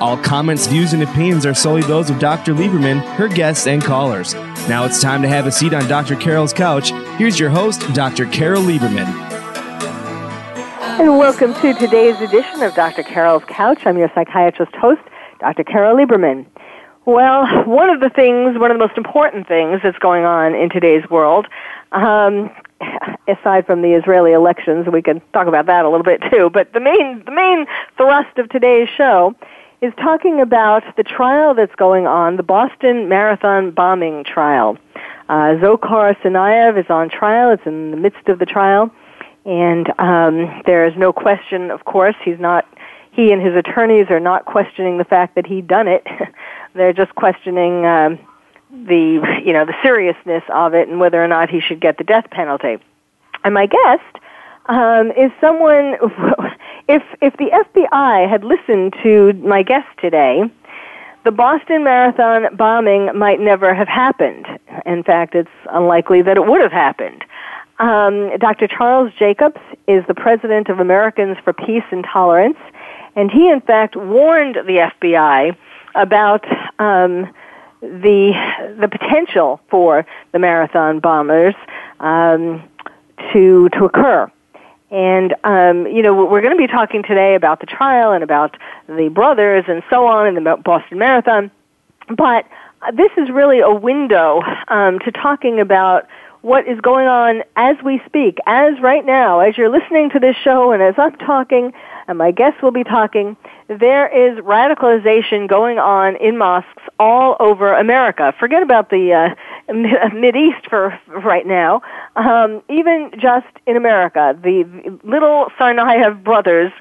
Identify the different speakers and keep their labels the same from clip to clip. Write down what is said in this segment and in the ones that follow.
Speaker 1: All comments, views, and opinions are solely those of Dr. Lieberman, her guests, and callers. Now it's time to have a seat on Dr. Carol's couch. Here's your host, Dr. Carol Lieberman.
Speaker 2: And welcome to today's edition of Dr. Carol's Couch. I'm your psychiatrist host, Dr. Carol Lieberman. Well, one of the things, one of the most important things that's going on in today's world, um, aside from the Israeli elections, we can talk about that a little bit too. But the main, the main thrust of today's show is talking about the trial that's going on, the Boston Marathon bombing trial. Uh, Dzhokhar Tsarnaev is on trial. It's in the midst of the trial, and um, there is no question. Of course, he's not. He and his attorneys are not questioning the fact that he done it. They're just questioning. Um, the you know the seriousness of it and whether or not he should get the death penalty. And my guest um, is someone. If if the FBI had listened to my guest today, the Boston Marathon bombing might never have happened. In fact, it's unlikely that it would have happened. Um, Dr. Charles Jacobs is the president of Americans for Peace and Tolerance, and he, in fact, warned the FBI about um, the the potential for the marathon bombers um, to to occur. And um, you know we're going to be talking today about the trial and about the brothers and so on and the Boston Marathon, but this is really a window um, to talking about what is going on as we speak, as right now, as you're listening to this show and as I'm talking, and my guests will be talking, there is radicalization going on in mosques all over America. Forget about the uh, Mid East for right now. Um, even just in America, the little Tsarnaev brothers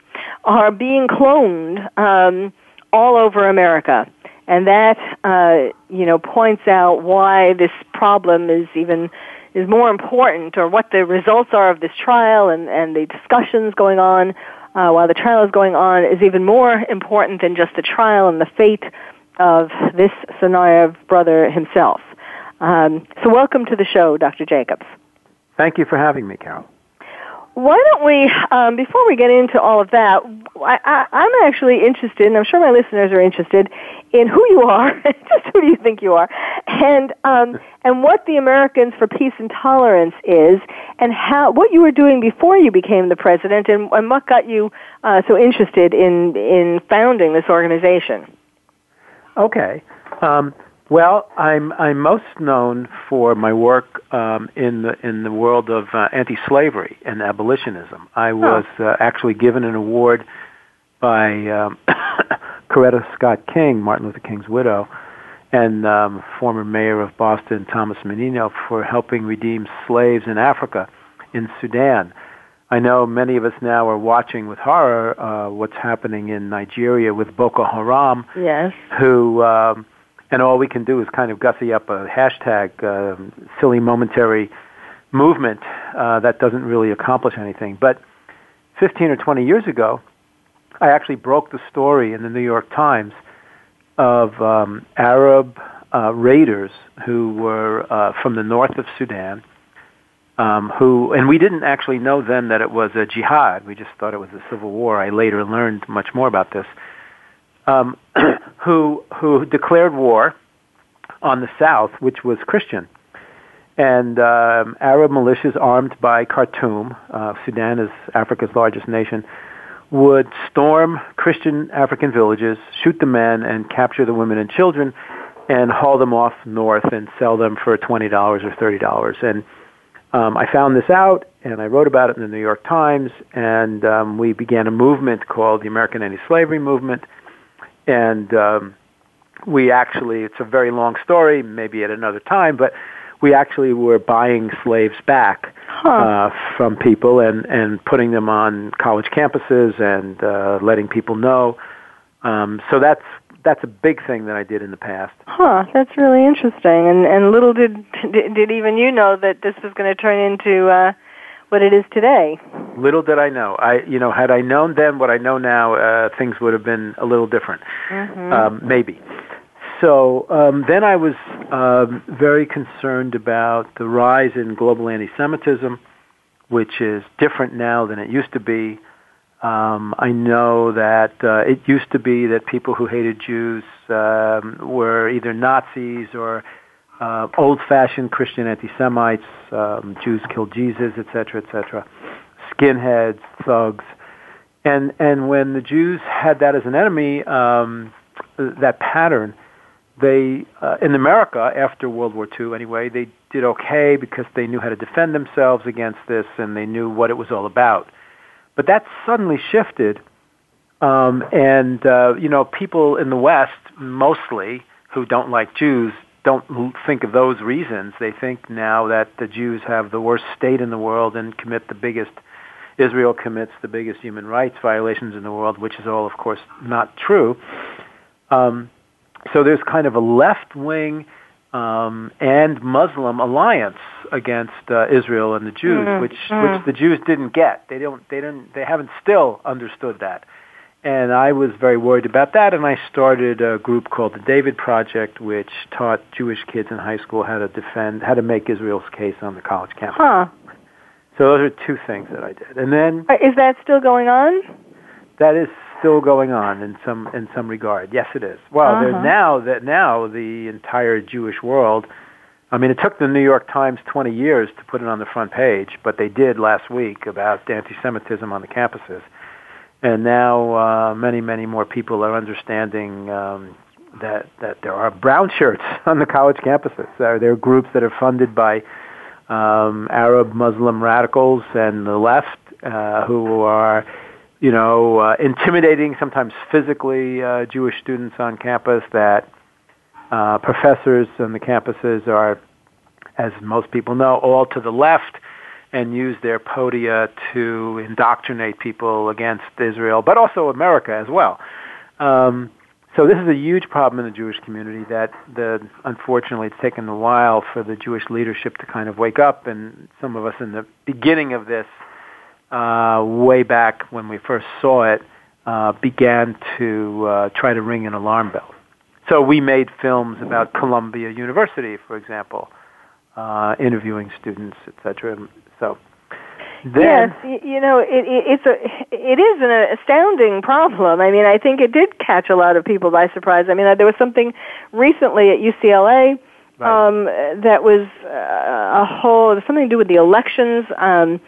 Speaker 2: are being cloned um, all over America, and that uh, you know points out why this problem is even is more important, or what the results are of this trial and and the discussions going on uh, while the trial is going on is even more important than just the trial and the fate of this Tsarnaev brother himself. Um, so, welcome to the show, Dr. Jacobs.
Speaker 3: Thank you for having me, Carol.
Speaker 2: Why don't we, um, before we get into all of that, I, am actually interested, and I'm sure my listeners are interested, in who you are, just who do you think you are, and um, and what the Americans for Peace and Tolerance is, and how what you were doing before you became the president, and, and what got you uh, so interested in in founding this organization.
Speaker 3: Okay. Um, well, I'm I'm most known for my work um, in the in the world of uh, anti-slavery and abolitionism. I was uh, actually given an award by um, Coretta Scott King, Martin Luther King's widow, and um, former mayor of Boston, Thomas Menino, for helping redeem slaves in Africa, in Sudan. I know many of us now are watching with horror uh, what's happening in Nigeria with Boko Haram.
Speaker 2: Yes.
Speaker 3: Who um, and all we can do is kind of gussy up a hashtag um, silly momentary movement uh, that doesn't really accomplish anything. But 15 or 20 years ago, I actually broke the story in the New York Times of um, Arab uh, raiders who were uh, from the north of Sudan. Um, who and we didn't actually know then that it was a jihad. We just thought it was a civil war. I later learned much more about this. Um, who who declared war on the south, which was Christian, and um, Arab militias armed by Khartoum, uh, Sudan is Africa's largest nation, would storm Christian African villages, shoot the men, and capture the women and children, and haul them off north and sell them for twenty dollars or thirty dollars. And um, I found this out, and I wrote about it in the New York Times, and um, we began a movement called the American Anti-Slavery Movement and um, we actually it's a very long story, maybe at another time, but we actually were buying slaves back
Speaker 2: Huh.
Speaker 3: uh, from people and and putting them on college campuses and uh, letting people know. Um, so that's that's a big thing that I did in the past.
Speaker 2: Huh, that's really interesting. And and little did did, did even you know that this was going to turn into uh what it is today.
Speaker 3: Little did I know. I you know had I known then what I know now, uh, things would have been a little different.
Speaker 2: Mhm.
Speaker 3: um, maybe. So um, then I was um, very concerned about the rise in global anti-Semitism, which is different now than it used to be. Um, I know that uh, it used to be that people who hated Jews um, were either Nazis or uh, old-fashioned Christian anti-Semites, um, Jews killed Jesus, etc., etc., skinheads, thugs, and and when the Jews had that as an enemy, um, that pattern, they uh, in America after World War II anyway, they did okay because they knew how to defend themselves against this and they knew what it was all about. But that suddenly shifted, um, and uh, you know people in the West mostly who don't like Jews don't think of those reasons. They think now that the Jews have the worst state in the world and commit the biggest Israel commits the biggest human rights violations in the world, which is all, of course, not true. Um, so there's kind of a left wing um, and Muslim alliance against uh, Israel and the Jews,
Speaker 2: Mhm,
Speaker 3: which
Speaker 2: mhm.
Speaker 3: which the Jews didn't get. They don't. They didn't. They haven't still understood that. And I was very worried about that, and I started a group called the David Project, which taught Jewish kids in high school how to defend, how to make Israel's case on the college campus.
Speaker 2: Huh.
Speaker 3: So those are two things that I did. And then
Speaker 2: Uh, Is that still going on?
Speaker 3: that is still going on in some in some regard. Yes, it is. Well,
Speaker 2: Uh-huh.
Speaker 3: now that now the entire Jewish world. I mean, it took the New York Times 20 years to put it on the front page, but they did last week about anti-Semitism on the campuses, and now uh, many many more people are understanding. Um, that that there are brown shirts on the college campuses. There, there are groups that are funded by um, Arab Muslim radicals and the left uh, who are, you know, uh, intimidating, sometimes physically, uh, Jewish students on campus. That uh, professors on the campuses are, as most people know, all to the left and use their podia to indoctrinate people against Israel, but also America as well. Um, so this is a huge problem in the Jewish community that the unfortunately it's taken a while for the Jewish leadership to kind of wake up and some of us in the beginning of this uh, way back when we first saw it uh, began to uh, try to ring an alarm bell. So we made films about Columbia University, for example, uh, interviewing students, etc. So then
Speaker 2: yes, you know, it, it, it's a it is an astounding problem. I mean, I think it did catch a lot of people by surprise. I mean, uh, there was something recently at UCLA
Speaker 3: Right.
Speaker 2: um, that was uh, a whole something to do with the elections. Um,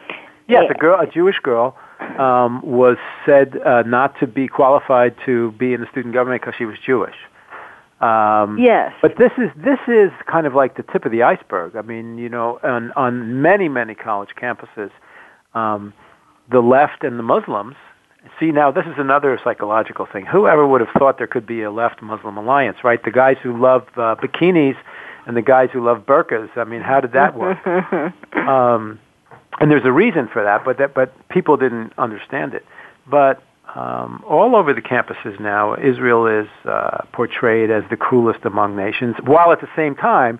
Speaker 3: Yes, a girl, a Jewish girl, um, was said uh, not to be qualified to be in the student government because she was Jewish. Um,
Speaker 2: yes,
Speaker 3: But this is this is kind of like the tip of the iceberg. I mean, you know, on on many many college campuses, um, the left and the Muslims. See, now this is another psychological thing. Whoever would have thought there could be a left Muslim alliance, right? The guys who love uh, bikinis and the guys who love burqas. I mean, how did that work? um, and there's a reason for that, but that but people didn't understand it. But um, all over the campuses now, Israel is uh, portrayed as the cruelest among nations, while at the same time,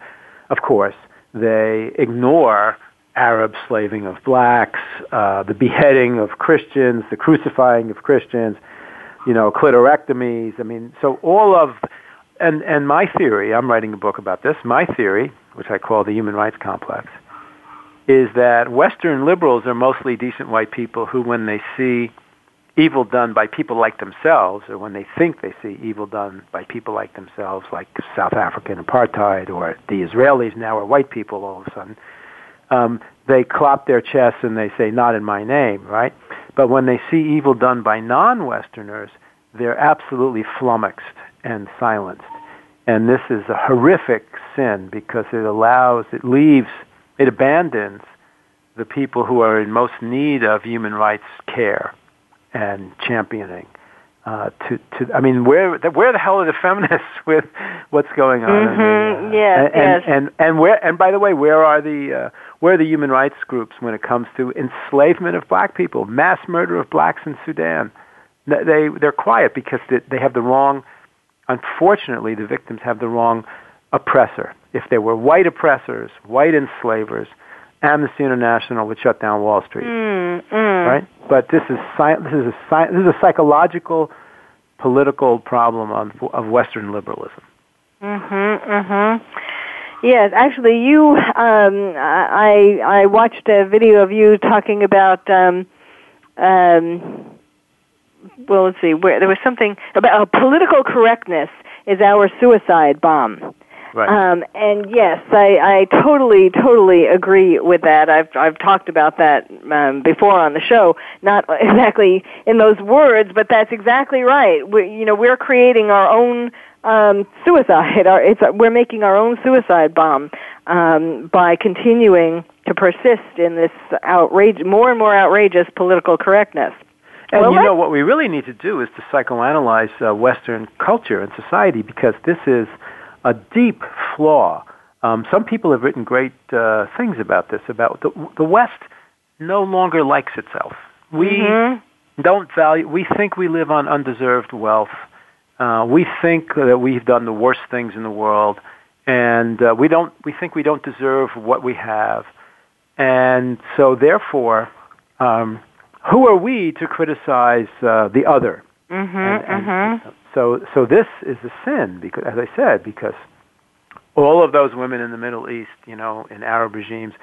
Speaker 3: of course, they ignore Arab slaving of blacks, uh, the beheading of Christians, the crucifying of Christians, you know, clitorectomies. I mean, so all of and and my theory, I'm writing a book about this. My theory, which I call the human rights complex, is that Western liberals are mostly decent white people who, when they see evil done by people like themselves, or when they think they see evil done by people like themselves, like South African apartheid, or the Israelis now are white people all of a sudden, um, they clop their chests and they say, "Not in my name," right? But when they see evil done by non-Westerners, they're absolutely flummoxed and silenced. And this is a horrific sin because it allows, it leaves, it abandons the people who are in most need of human rights care and championing. uh, to to I mean where where the hell are the feminists with what's going on?
Speaker 2: Mm-hmm.
Speaker 3: And,
Speaker 2: uh, yes,
Speaker 3: and,
Speaker 2: yes.
Speaker 3: and and where and by the way, where are the uh, where are the human rights groups when it comes to enslavement of black people, mass murder of blacks in Sudan? They they're quiet because they, they have the wrong. Unfortunately, the victims have the wrong oppressor. If they were white oppressors, white enslavers, Amnesty International would shut down Wall Street,
Speaker 2: mm, mm.
Speaker 3: right? But this is sci- this is a sci- this is a psychological, political problem of, of Western liberalism.
Speaker 2: Mhm, mhm. Yes, actually, you. Um, I I watched a video of you talking about. Um, um, well, let's see. Where there was something about uh, political correctness is our suicide bomb.
Speaker 3: Right.
Speaker 2: Um, and yes, I, I totally, totally agree with that. I've I've talked about that um, before on the show. Not exactly in those words, but that's exactly right. We, you know, we're creating our own um, suicide. Our, it's we're making our own suicide bomb um, by continuing to persist in this outrage, more and more outrageous political correctness.
Speaker 3: And
Speaker 2: Well,
Speaker 3: you know what we really need to do is to psychoanalyze uh, Western culture and society because this is a deep flaw. Um, some people have written great uh, things about this. About the, the West no longer likes itself. We
Speaker 2: Mhm.
Speaker 3: don't value. We think we live on undeserved wealth. Uh, we think that we've done the worst things in the world, and uh, we don't. We think we don't deserve what we have, and so therefore, um, who are we to criticize uh, the other?
Speaker 2: Mhm.
Speaker 3: And- and
Speaker 2: Mhm.
Speaker 3: So, so this is a sin because, as I said, because all of those women in the Middle East, you know, in Arab regimes,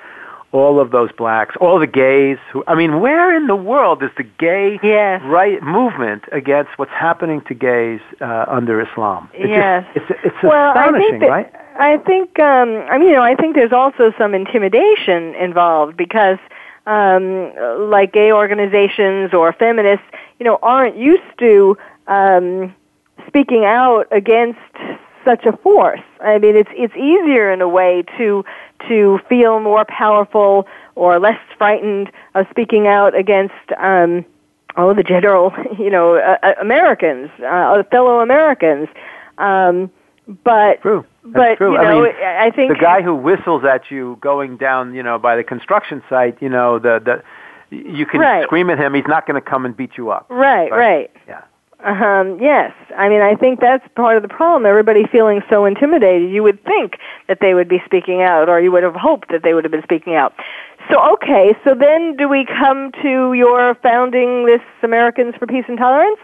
Speaker 3: all of those blacks, all the gays who, I mean, where in the world is the gay
Speaker 2: Yes.
Speaker 3: right movement against what's happening to gays uh, under Islam? It's
Speaker 2: Yes.
Speaker 3: Just, it's, it's
Speaker 2: well, I
Speaker 3: astonishing,
Speaker 2: think that,
Speaker 3: right?
Speaker 2: I think um, I mean, you know, I think there's also some intimidation involved because, um, like gay organizations or feminists, you know, aren't used to um, speaking out against such a force. I mean, it's it's easier in a way to to feel more powerful or less frightened of speaking out against. Um, oh, the general, you know, uh, uh, Americans, uh, fellow Americans. Um, but
Speaker 3: True. That's
Speaker 2: but
Speaker 3: true.
Speaker 2: you
Speaker 3: I
Speaker 2: know,
Speaker 3: mean,
Speaker 2: I I think
Speaker 3: the guy who whistles at you going down, you know, by the construction site, you know, the the you can
Speaker 2: Right.
Speaker 3: scream at him. He's not going to come and beat you up.
Speaker 2: right, right.
Speaker 3: Yeah.
Speaker 2: Um, yes, I mean, I think that's part of the problem. Everybody feeling so intimidated. You would think that they would be speaking out, or you would have hoped that they would have been speaking out. So, okay, so then do we come to your founding this Americans for Peace and Tolerance?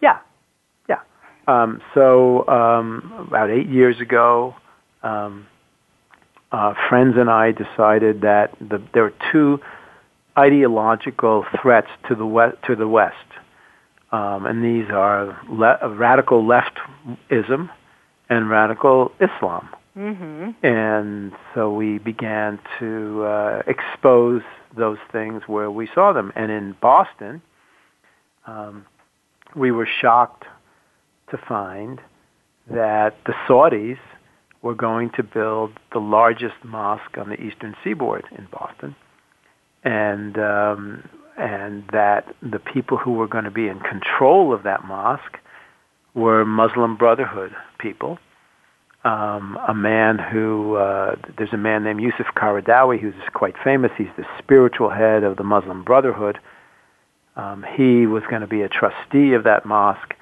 Speaker 3: Yeah, yeah. Um, so um, about eight years ago, um, uh, friends and I decided that the, there were two ideological threats to the west, to the West, um, and these are le- radical leftism and radical Islam.
Speaker 2: Mm-hmm.
Speaker 3: And so we began to uh, expose those things where we saw them. And in Boston, um, we were shocked to find that the Saudis were going to build the largest mosque on the eastern seaboard in Boston, and um, and that the people who were going to be in control of that mosque were Muslim Brotherhood people um, a man who uh, there's a man named Yusuf Qaradawi who's quite famous. He's the spiritual head of the Muslim Brotherhood. Um, he was going to be a trustee of that mosque.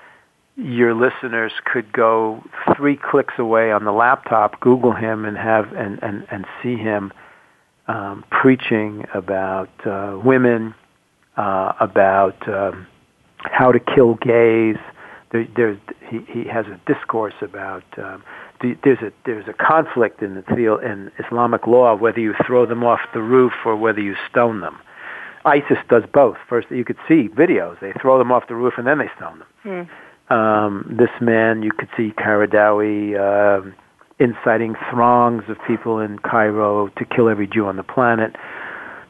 Speaker 3: Your listeners could go three clicks away on the laptop, Google him, and have and and, and see him um, preaching about uh, women, uh, about um, how to kill gays. There, there's he, he has a discourse about um, the, there's a there's a conflict in the field in Islamic law whether you throw them off the roof or whether you stone them. ISIS does both. First, you could see videos; they throw them off the roof and then they stone them.
Speaker 2: Hmm.
Speaker 3: Um, this man, you could see Qaradawi uh, inciting throngs of people in Cairo to kill every Jew on the planet.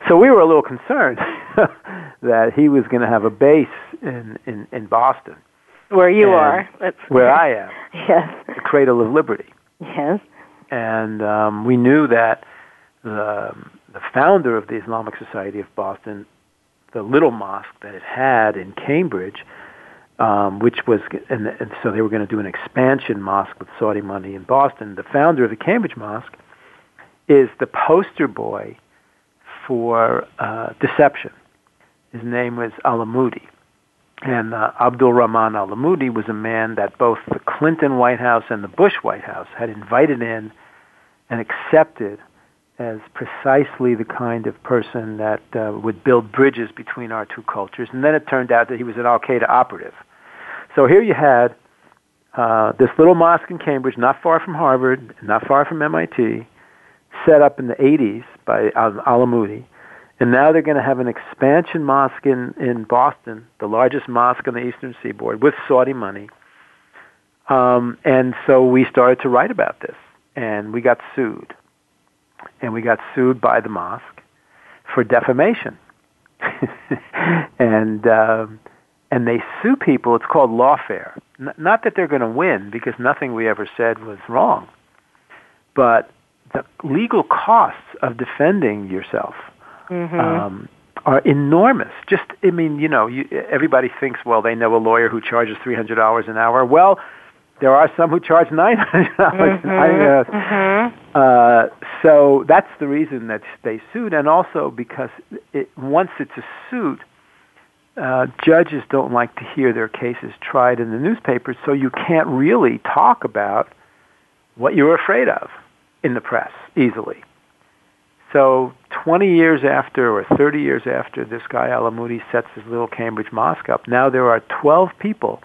Speaker 3: So we were a little concerned that he was going to have a base in, in, in Boston,
Speaker 2: Where you are. That's,
Speaker 3: where I am,
Speaker 2: Yes.
Speaker 3: the cradle of liberty.
Speaker 2: Yes.
Speaker 3: And um, we knew that the, the founder of the Islamic Society of Boston, the little mosque that it had in Cambridge, um, which was, and, and so they were going to do an expansion mosque with Saudi money in Boston. The founder of the Cambridge Mosque is the poster boy for uh, deception. His name was Alamudi. And uh, Abdul Rahman Alamudi was a man that both the Clinton White House and the Bush White House had invited in and accepted as precisely the kind of person that uh, would build bridges between our two cultures. And then it turned out that he was an Al Qaeda operative. So here you had uh, this little mosque in Cambridge, not far from Harvard, not far from MIT, set up in the 80s by Al Alamudi. And now they're going to have an expansion mosque in, in Boston, the largest mosque on the eastern seaboard, with Saudi money. Um, and so we started to write about this, and we got sued and we got sued by the mosque for defamation. and um, and they sue people. It's called lawfare. N- not that they're going to win because nothing we ever said was wrong, but the legal costs of defending yourself mm-hmm. um, are enormous. Just, I mean, you know, you, everybody thinks, well, they know a lawyer who charges three hundred dollars an hour. Well, there are some who charge nine hundred dollars. Mm-hmm. Mm-hmm. Uh, so that's the reason that they sued, and also because it, once it's a suit, uh, judges don't like to hear their cases tried in the newspapers, so you can't really talk about what you're afraid of in the press easily. So 20 years after, or 30 years after this guy Alamudi sets his little Cambridge mosque up, now there are 12 people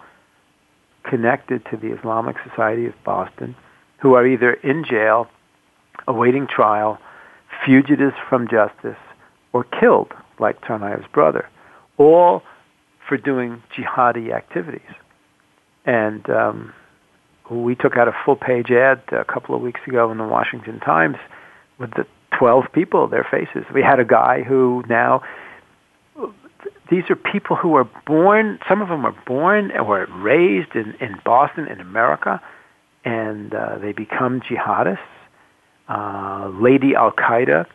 Speaker 3: connected to the Islamic Society of Boston who are either in jail, awaiting trial, fugitives from justice, or killed, like Tsarnaev's brother, all for doing jihadi activities. And um, we took out a full page ad a couple of weeks ago in the Washington Times with the 12 people, their faces. We had a guy who now these are people who were born, some of them were born or raised in, in Boston, in America, and uh, they become jihadists. Uh, Lady Al Qaeda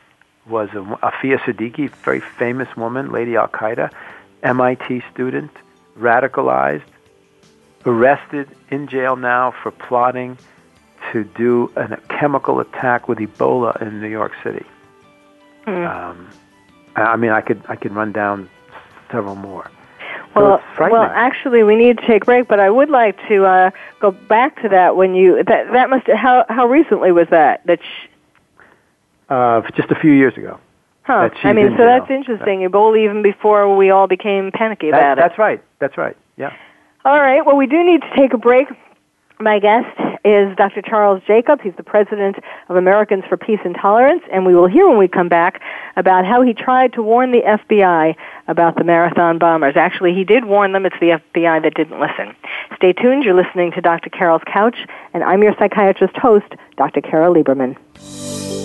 Speaker 3: was a, Aafia Siddiqui, very famous woman, Lady Al Qaeda, MIT student, radicalized, arrested in jail now for plotting to do a chemical attack with Ebola in New York City. Mm. Um, I mean, I could I could run down several more.
Speaker 2: Well, so well, actually, we need to take a break, but I would like to uh, go back to that when you that that must how how recently was that that. Sh-
Speaker 3: uh, just a few years ago.
Speaker 2: Huh. I mean, so jail. that's interesting. Ebola even before we all became panicky
Speaker 3: that,
Speaker 2: about
Speaker 3: it. That's right. That's right. Yeah.
Speaker 2: All right. Well, we do need to take a break. My guest is Dr. Charles Jacobs. He's the president of Americans for Peace and Tolerance, and we will hear when we come back about how he tried to warn the FBI about the marathon bombers. Actually, he did warn them. It's the FBI that didn't listen. Stay tuned. You're listening to Dr. Carol's Couch, and I'm your psychiatrist host, Dr. Carol Lieberman.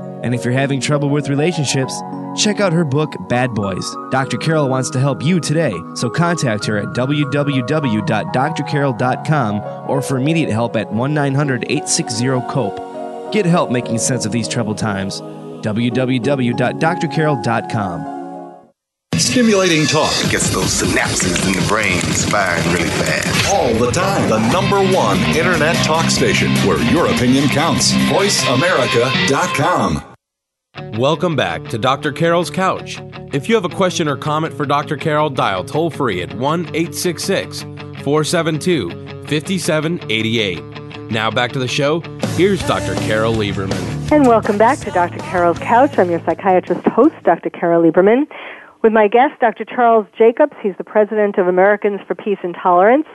Speaker 1: And if you're having trouble with relationships, Check out her book, Bad Boys. Dr. Carol wants to help you today, so contact her at www.drcarol.com or for immediate help at 1 900 860 COPE. Get help making sense of these troubled times. www.drcarol.com.
Speaker 4: Stimulating talk
Speaker 5: it gets those synapses in the brain firing really fast.
Speaker 4: All the time. The number one internet talk station where your opinion counts. VoiceAmerica.com.
Speaker 6: Welcome back to Dr. Carol's Couch. If you have a question or comment for Dr. Carol, dial toll free at 1 866 472 5788. Now back to the show. Here's Dr. Carol Lieberman.
Speaker 2: And welcome back to Dr. Carol's Couch. I'm your psychiatrist host, Dr. Carol Lieberman, with my guest, Dr. Charles Jacobs. He's the president of Americans for Peace and Tolerance.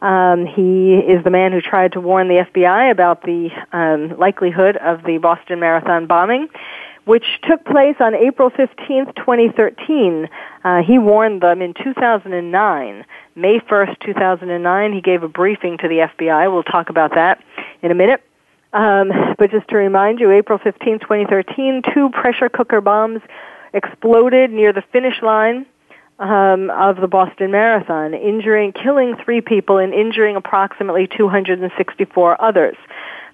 Speaker 2: Um, he is the man who tried to warn the FBI about the um, likelihood of the Boston Marathon bombing, which took place on April 15th, 2013. Uh, he warned them in 2009, May 1st, 2009. He gave a briefing to the FBI. We'll talk about that in a minute. Um, but just to remind you, April 15, 2013, two pressure cooker bombs exploded near the finish line um, of the Boston Marathon, injuring, killing three people and injuring approximately 264 others.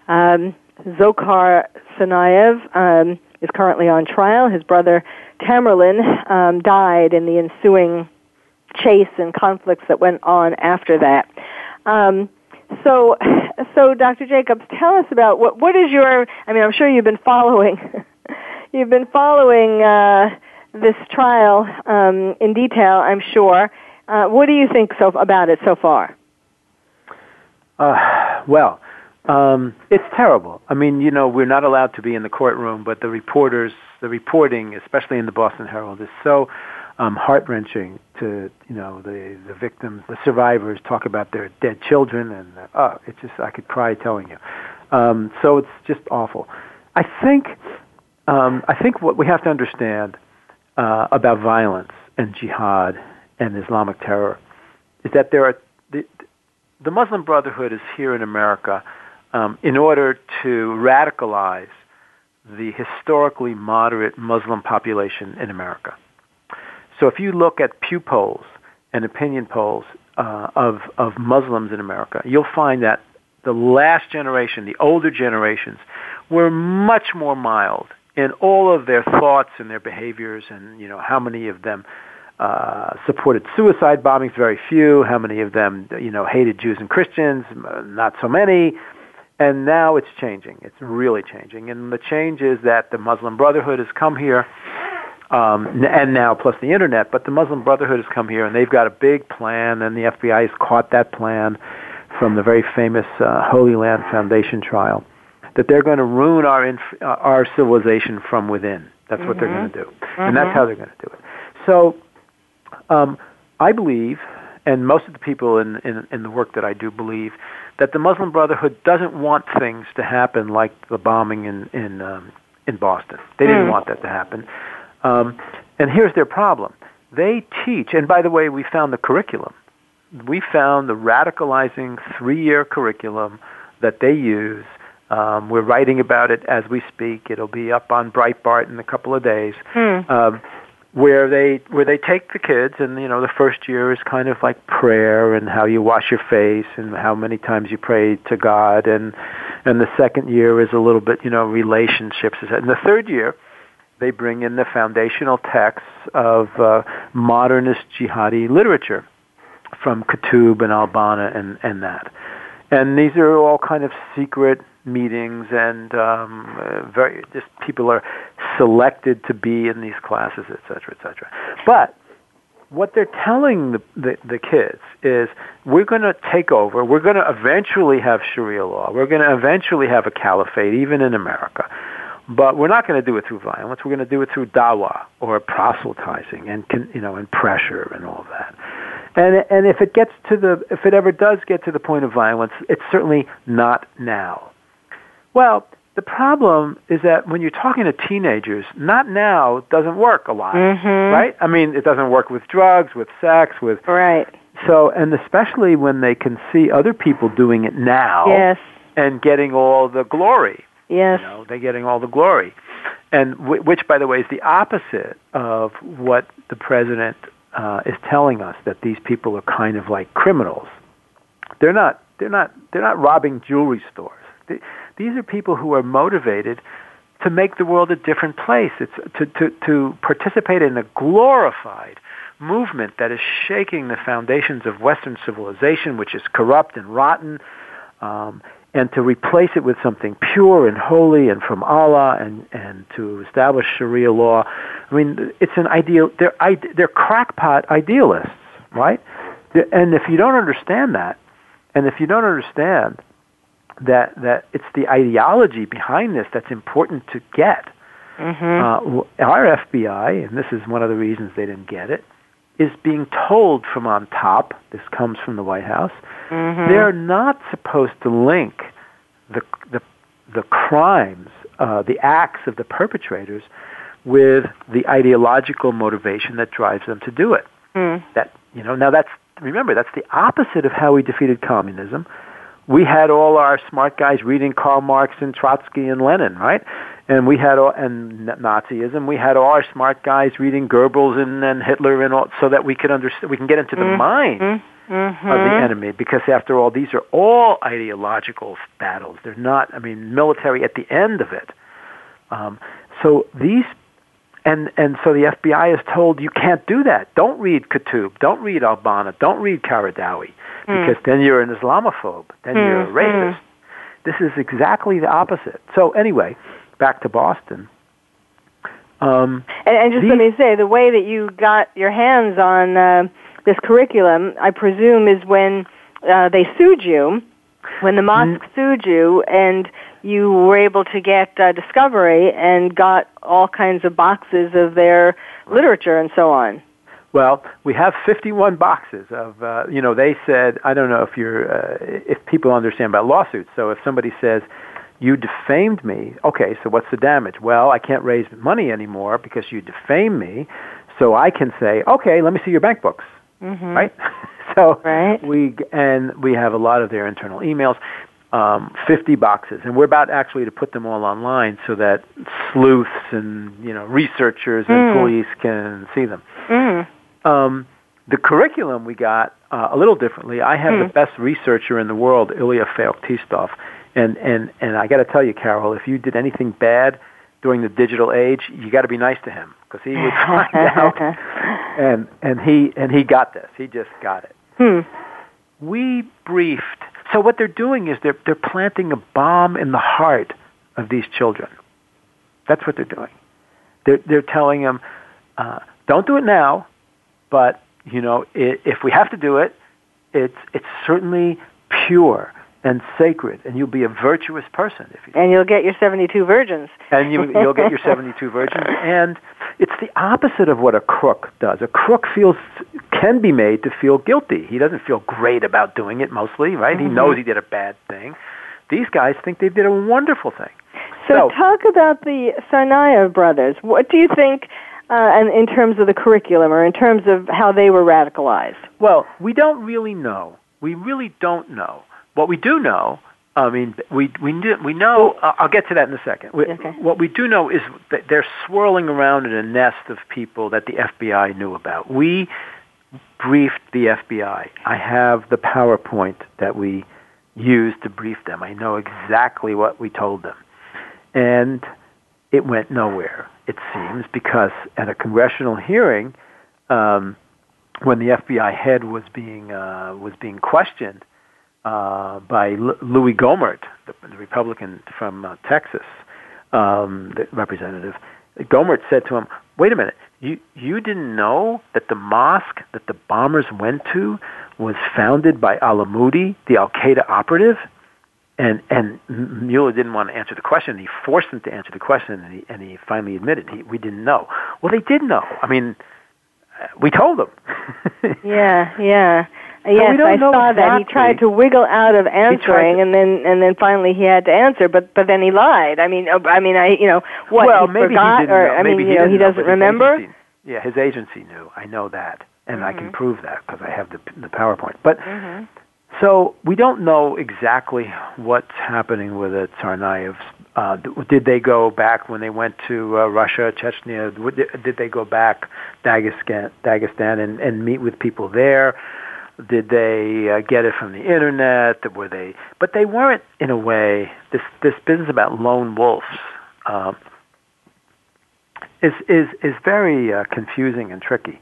Speaker 2: Um, Dzhokhar Tsarnaev um, is currently on trial. His brother Tamerlan um, died in the ensuing chase and conflicts that went on after that. Um, so, so Dr. Jacobs, tell us about what what is your? I mean, I'm sure you've been following. you've been following. Uh, this trial um, in detail, I'm sure. Uh, what do you think so about it so far?
Speaker 3: Uh, well, um, it's terrible. I mean, you know, we're not allowed to be in the courtroom, but the reporters, the reporting, especially in the Boston Herald, is so um, heart wrenching. To you know, the the victims, the survivors talk about their dead children, and uh, oh, it's just I could cry telling you. Um, so it's just awful. I think um, I think what we have to understand uh, about violence and jihad and Islamic terror is that there are the, the Muslim Brotherhood is here in America um, in order to radicalize the historically moderate Muslim population in America. So if you look at Pew polls and opinion polls uh, of of Muslims in America, you'll find that the last generation, the older generations, were much more mild in all of their thoughts and their behaviors, and you know how many of them uh, supported suicide bombings, very few. How many of them, you know, hated Jews and Christians, not so many. And now it's changing. It's really changing. And the change is that the Muslim Brotherhood has come here, um, and now plus the internet. But the Muslim Brotherhood has come here, and they've got a big plan, and the FBI has caught that plan from the very famous uh, Holy Land Foundation trial that they're going to ruin our inf- uh, our civilization from within. That's mm-hmm. what they're going to do, mm-hmm. and that's mm-hmm. how they're going to do it. So, um, I believe, and most of the people in, in in the work that I do believe, that the Muslim Brotherhood doesn't want things to happen like the bombing in in um, in Boston. They didn't mm. want that to happen. Um, and here's their problem: they teach. And by the way, we found the curriculum. We found the radicalizing three-year curriculum that they use um, we're writing about it as we speak. It'll be up on Breitbart in a couple of days. Hmm. Um, where they where they take the kids and you know the first year is kind of like prayer and how you wash your face and how many times you pray to God. And and the second year is a little bit you know relationships. And the third year they bring in the foundational texts of uh, modernist jihadi literature from Qutb and Al-Banna and and that. And these are all kind of secret meetings and um, uh, very just people are selected to be in these classes, et cetera, et cetera. But what they're telling the, the, the kids is we're going to take over. We're going to eventually have Sharia law. We're going to eventually have a caliphate, even in America. But we're not going to do it through violence. We're going to do it through dawah or proselytizing and you know and pressure and all that. And and if it gets to the if it ever does get to the point of violence, it's certainly not now. Well, the problem is that when you're talking to teenagers, not now doesn't work a lot,
Speaker 2: mm-hmm.
Speaker 3: right? I mean, it doesn't work with drugs, with sex, with
Speaker 2: right.
Speaker 3: So, and especially when they can see other people doing it now,
Speaker 2: yes,
Speaker 3: and getting all the glory.
Speaker 2: Yes,
Speaker 3: you know, they're getting all the glory, and w- which, by the way, is the opposite of what the president uh, is telling us that these people are kind of like criminals. They're not. They're not. They're not robbing jewelry stores. They, these are people who are motivated to make the world a different place. It's to, to, to participate in a glorified movement that is shaking the foundations of Western civilization, which is corrupt and rotten, um, and to replace it with something pure and holy and from Allah, and, and to establish Sharia law. I mean, it's an ideal. They're they're crackpot idealists, right? And if you don't understand that, And if you don't understand that that it's the ideology behind this that's important to get,
Speaker 2: Mm-hmm.
Speaker 3: uh, our FBI, and this is one of the reasons they didn't get it, is being told from on top. This comes from the White House.
Speaker 2: Mm-hmm.
Speaker 3: They're not supposed to link the the the crimes, uh, the acts of the perpetrators, with the ideological motivation that drives them to do it.
Speaker 2: Mm.
Speaker 3: That you know now that's remember that's the opposite of how we defeated communism. We had all our smart guys reading Karl Marx and Trotsky and Lenin, right? And we had all and Nazism. We had all our smart guys reading Goebbels and, and Hitler and all, so that we could understand. We can get into the mind
Speaker 2: Mm-hmm.
Speaker 3: of the enemy because after all these are all ideological battles they're not i mean military at the end of it um, so these and and so the fbi is told you can't do that. Don't read Qutb, don't read al-banna don't read Qaradawi because then you're an islamophobe. Then you're a
Speaker 2: Mm,
Speaker 3: racist. This is exactly the opposite. So anyway back to boston. Um,
Speaker 2: And, and just
Speaker 3: These-
Speaker 2: let me say, the way that you got your hands on uh, this curriculum, I presume, is when uh, they sued you, when the mosque sued you, and you were able to get uh, Discovery and got all kinds of boxes of their literature and so on.
Speaker 3: Well, we have 51 boxes of, uh, you know, they said, I don't know if you're, uh, if people understand about lawsuits. So if somebody says, you defamed me, okay, so what's the damage? Well, I can't raise money anymore because you defamed me. So I can say, okay, let me see your bank books,
Speaker 2: Mm-hmm.
Speaker 3: right? so
Speaker 2: Right.
Speaker 3: we, and we have a lot of their internal emails. Um, 50 boxes, and we're about actually to put them all online so that sleuths and you know researchers and
Speaker 2: Mm.
Speaker 3: police can see them
Speaker 2: Mm.
Speaker 3: um, the curriculum we got uh, a little differently. I have the best researcher in the world, Ilya Feoktistov, and and and I got to tell you, Carol, if you did anything bad during the digital age, you got to be nice to him because he would find out, and and he and he got this. He just got it.
Speaker 2: Hmm.
Speaker 3: We briefed. So what they're doing is they're they're planting a bomb in the heart of these children. That's what they're doing. They're they're telling them, uh, don't do it now, but you know, i if we have to do it, it's it's certainly pure and sacred, and you'll be a virtuous person if you.
Speaker 2: And you'll get your 72 virgins.
Speaker 3: And you, you'll get your 72 virgins, and it's the opposite of what a crook does. A crook feels can be made to feel guilty. He doesn't feel great about doing it mostly, right? He knows he did a bad thing. These guys think they did a wonderful thing.
Speaker 2: So,
Speaker 3: So-
Speaker 2: talk about the Tsarnaev brothers. What do you think, uh, and in terms of the curriculum, or in terms of how they were radicalized?
Speaker 3: Well, we don't really know. We really don't know. What we do know, I mean, we we we know. Uh, I'll get to that in a second. We,
Speaker 2: Okay.
Speaker 3: What we do know is that they're swirling around in a nest of people that the FBI knew about. We briefed the FBI. I have the PowerPoint that we used to brief them. I know exactly what we told them, and it went nowhere. It seems because at a congressional hearing. Um, when the FBI head was being uh, was being questioned uh, by L- Louis Gohmert, the, the Republican from uh, Texas, um, the representative, Gohmert said to him, "Wait a minute, you you didn't know that the mosque that the bombers went to was founded by Alamoudi, the Al Qaeda operative?" And and Mueller didn't want to answer the question. He forced him to answer the question, and he and he finally admitted he, we didn't know. Well, they did know. I mean, we told them.
Speaker 2: Yeah, yeah. Yes, I
Speaker 3: know
Speaker 2: saw that. He tried to wiggle out of answering,
Speaker 3: to-
Speaker 2: and then and then finally he had to answer. But but then he lied. I mean, uh, I mean, I you know what
Speaker 3: well,
Speaker 2: he
Speaker 3: maybe
Speaker 2: forgot,
Speaker 3: he didn't
Speaker 2: or
Speaker 3: know.
Speaker 2: I
Speaker 3: maybe
Speaker 2: mean,
Speaker 3: he
Speaker 2: you know, he doesn't
Speaker 3: his
Speaker 2: remember.
Speaker 3: agency- yeah, his agency knew. I know that, and I
Speaker 2: Mm-hmm.
Speaker 3: can prove that because I have the the PowerPoint. But so we don't know exactly what's happening with the Tsarnaevs. Uh, did they go back when they went to uh, Russia, Chechnya? Did they go back Dagestan, Dagestan and, and meet with people there? Did they uh, get it from the internet? Were they? But they weren't in a way. This this business about lone wolves um, is is is very uh, confusing and tricky.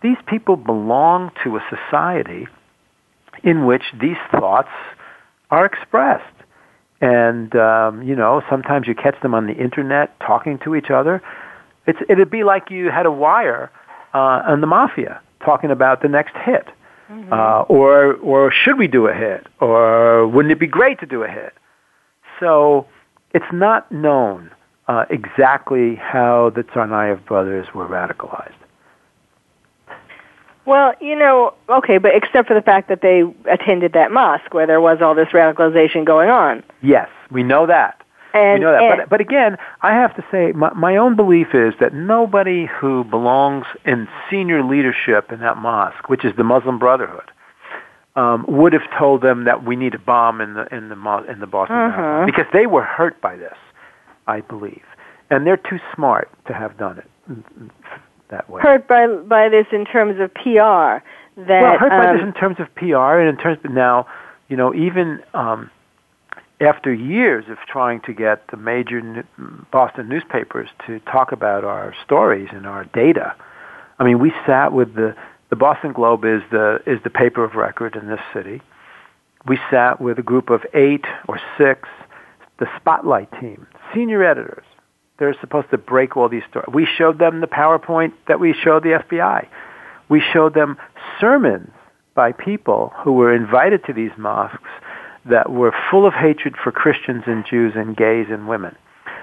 Speaker 3: These people belong to a society in which these thoughts are expressed. And um, you know, sometimes you catch them on the internet talking to each other. It's it'd be like you had a wire uh, on the mafia talking about the next hit. Mm-hmm. Uh, or, or should we do a hit? Or wouldn't it be great to do a hit? So it's not known uh, exactly how the Tsarnaev brothers were radicalized.
Speaker 2: Well, you know, okay, but except for the fact that they attended that mosque where there was all this radicalization going on.
Speaker 3: Yes, we know that.
Speaker 2: And,
Speaker 3: we know that. But, but again, I have to say, my, my own belief is that nobody who belongs in senior leadership in that mosque, which is the Muslim Brotherhood, um, would have told them that we need a bomb in the in the in the Boston
Speaker 2: uh-huh.
Speaker 3: Marathon because they were hurt by this, I believe, and they're too smart to have done it that way.
Speaker 2: Hurt by by this in terms of PR. That
Speaker 3: well, hurt
Speaker 2: um,
Speaker 3: by this in terms of PR and in terms of now, you know, even um, after years of trying to get the major Boston newspapers to talk about our stories and our data. I mean, we sat with the the Boston Globe is the is the paper of record in this city. We sat with a group of eight or six, the Spotlight team, senior editors. They're supposed to break all these stories. We showed them the PowerPoint that we showed the FBI. We showed them sermons by people who were invited to these mosques that were full of hatred for Christians and Jews and gays and women.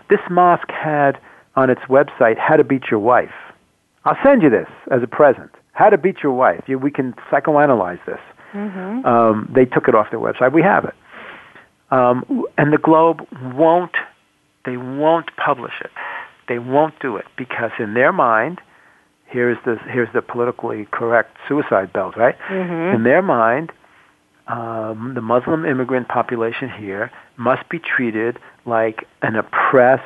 Speaker 3: This mosque had on its website how to beat your wife. I'll send you this as a present. How to Beat Your Wife. You, we can psychoanalyze this.
Speaker 2: Mm-hmm.
Speaker 3: Um, they took it off their website. We have it. Um, and the Globe won't, they won't publish it. They won't do it because in their mind, here's the, here's the politically correct suicide belt, right?
Speaker 2: Mm-hmm.
Speaker 3: In their mind, um, the Muslim immigrant population here must be treated like an oppressed,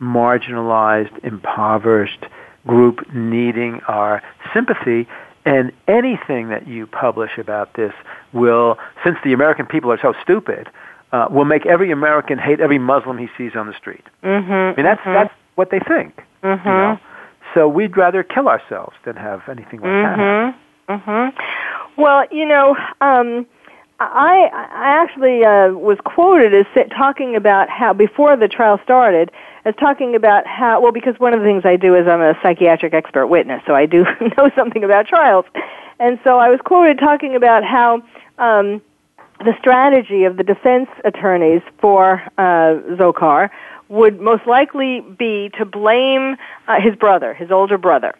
Speaker 3: marginalized, impoverished, group needing our sympathy. And anything that you publish about this will, since the American people are so stupid, uh, will make every American hate every Muslim he sees on the street.
Speaker 2: Mm-hmm,
Speaker 3: I mean, that's
Speaker 2: mm-hmm.
Speaker 3: that's what they think.
Speaker 2: Mm-hmm.
Speaker 3: You know? So we'd rather kill ourselves than have anything like that.
Speaker 2: Mm-hmm. Mm-hmm. Well, you know, um, I I actually uh, was quoted as talking about how before the trial started, as talking about how well because one of the things I do is I'm a psychiatric expert witness, so I do know something about trials, and so I was quoted talking about how. Um, the strategy of the defense attorneys for uh, Dzhokhar would most likely be to blame uh, his brother, his older brother.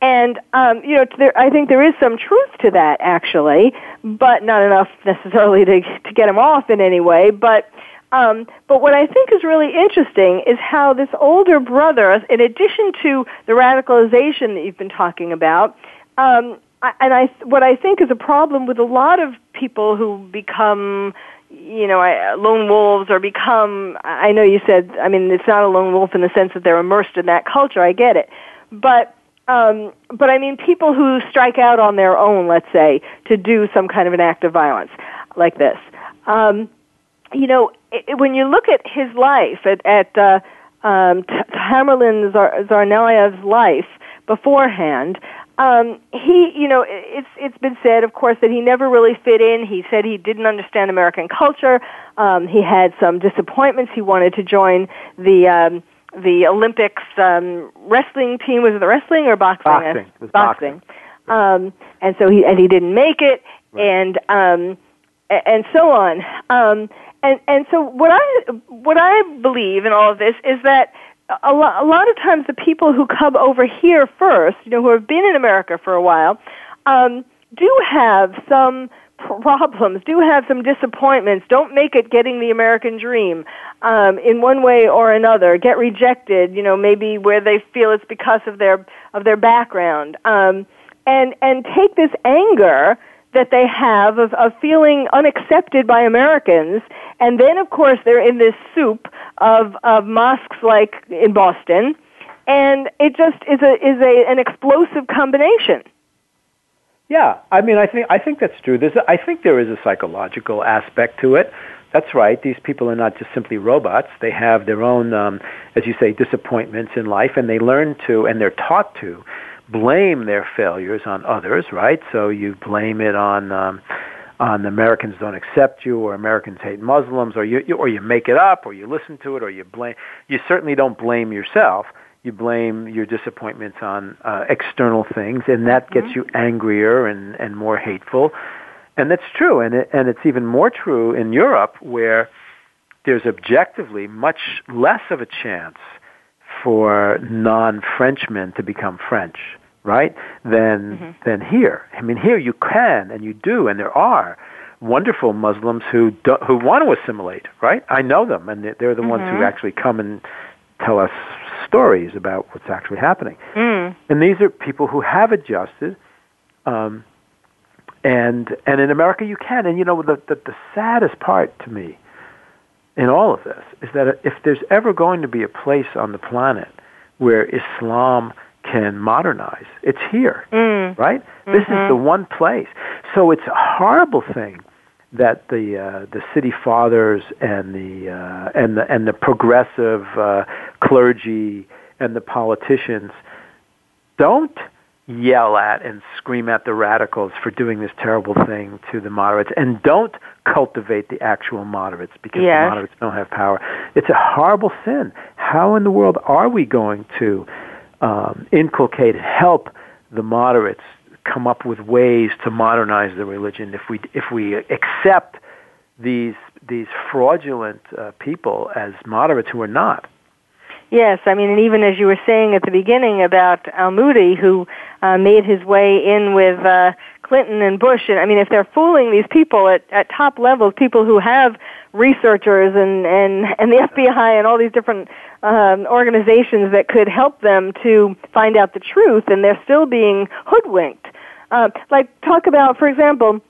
Speaker 2: And um, you know, there, I think there is some truth to that actually, but not enough necessarily to to get him off in any way. But um, but what I think is really interesting is how this older brother, in addition to the radicalization that you've been talking about, um, I- and I what I think is a problem with a lot of people who become you know, I- lone wolves or become, I know you said, I mean, it's not a lone wolf in the sense that they're immersed in that culture, I get it. But, um, but I mean, people who strike out on their own, let's say, to do some kind of an act of violence like this. Um, you know, it, when you look at his life, at, at uh, um, Tamerlan Zar- Tsarnaev's life beforehand, um, he, you know, it's it's been said, of course, that he never really fit in. He said he didn't understand American culture. Um, he had some disappointments. He wanted to join the um, the Olympics um, wrestling team. Was it the wrestling or boxing?
Speaker 3: Boxing. It was boxing.
Speaker 2: Um, and so he and he didn't make it, and um, a- and so on. Um, and and so what I what I believe in all of this is that a lot, a lot of times the people who come over here first, you know, who have been in America for a while, um, do have some problems, do have some disappointments, don't make it getting the American dream um, in one way or another, get rejected, you know, maybe where they feel it's because of their of their background, um, and and take this anger that they have of, of feeling unaccepted by Americans. And then, of course, they're in this soup of, of mosques like in Boston. And it just is a, is a, an explosive combination.
Speaker 3: Yeah, I mean, I think I think that's true. There's, a, I think there is a psychological aspect to it. That's right. These people are not just simply robots. They have their own, um, as you say, disappointments in life, and they learn to, and they're taught to, blame their failures on others. Right. So you blame it on. Um, on Americans don't accept you, or Americans hate Muslims, or you, you or you make it up, or you listen to it, or you blame. You certainly don't blame yourself. You blame your disappointments on uh, external things, and that gets
Speaker 2: Mm-hmm.
Speaker 3: you angrier and, and more hateful. And that's true, and it, and it's even more true in Europe, where there's objectively much less of a chance for non-Frenchmen to become French, right? Than
Speaker 2: Mm-hmm.
Speaker 3: than here. I mean, here you can and you do, and there are wonderful Muslims who do, who want to assimilate, right? I know them, and they're- the ones
Speaker 2: Mm-hmm.
Speaker 3: who actually come and tell us stories about what's actually happening.
Speaker 2: Mm.
Speaker 3: And these are people who have adjusted. Um, and and in America you can. And you know the, the the saddest part to me in all of this is that if there's ever going to be a place on the planet where Islam can modernize, it's here,
Speaker 2: Mm.
Speaker 3: right? This is the one place. So it's a horrible thing that the uh, the city fathers and the uh, and the and the progressive uh, clergy and the politicians don't yell at and scream at the radicals for doing this terrible thing to the moderates and don't cultivate the actual moderates because
Speaker 2: Yes.
Speaker 3: the moderates don't have power. It's a horrible sin. How in the world are we going to um, inculcate help the moderates come up with ways to modernize the religion if we if we accept these these fraudulent uh, people as moderates who are not?
Speaker 2: Yes, I mean, and even as you were saying at the beginning about Alamoudi, who uh, made his way in with uh, Clinton and Bush, and I mean, if they're fooling these people at, at top levels, people who have researchers and and and the FBI and all these different um, organizations that could help them to find out the truth, and they're still being hoodwinked. Uh, like talk about, for example,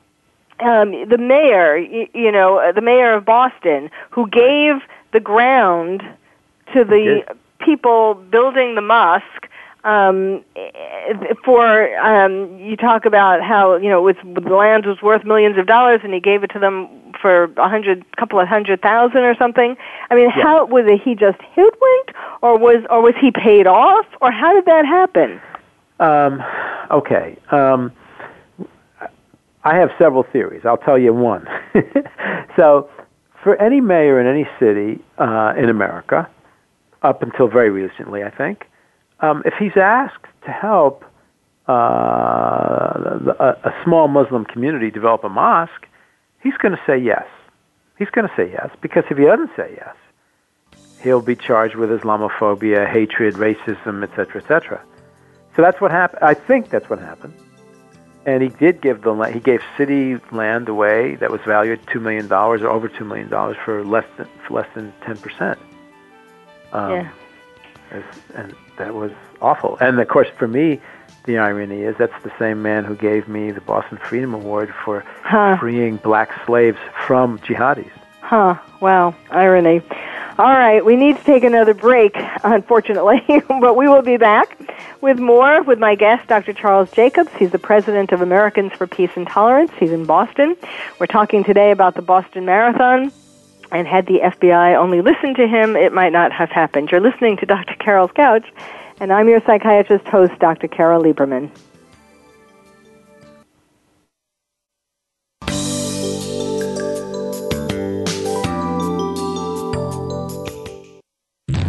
Speaker 2: um, the mayor, you, you know, uh, the mayor of Boston, who gave the ground to the people building the mosque. Um, eh, for um, you talk about how you know it was, the land was worth millions of dollars, and he gave it to them for a hundred, couple of hundred thousand or something. I mean,
Speaker 3: Yeah.
Speaker 2: how was it? He just hoodwinked, or was or was he paid off, or how did that happen?
Speaker 3: Um, okay. Um, I have several theories. I'll tell you one. so, for any mayor in any city uh, in America, up until very recently, I think, um, if he's asked to help uh, a, a small Muslim community develop a mosque, he's going to say yes. He's going to say yes because if he doesn't say yes, he'll be charged with Islamophobia, hatred, racism, etc., etc. So that's what happened. I think that's what happened. And he did give the land. He gave city land away that was valued two million dollars or over two million dollars for less than for less than ten percent. Um,
Speaker 2: Yeah.
Speaker 3: and that was awful. And of course, for me, the irony is that's the same man who gave me the Boston Freedom Award for
Speaker 2: Huh.
Speaker 3: freeing black slaves from jihadis.
Speaker 2: Huh. Wow. Irony. All right. We need to take another break, unfortunately, but we will be back with more with my guest, Dr. Charles Jacobs. He's the president of Americans for Peace and Tolerance. He's in Boston. We're talking today about the Boston Marathon. And had the FBI only listened to him, it might not have happened. You're listening to Dr. Carol's Couch, and I'm your psychiatrist host, Dr. Carol Lieberman.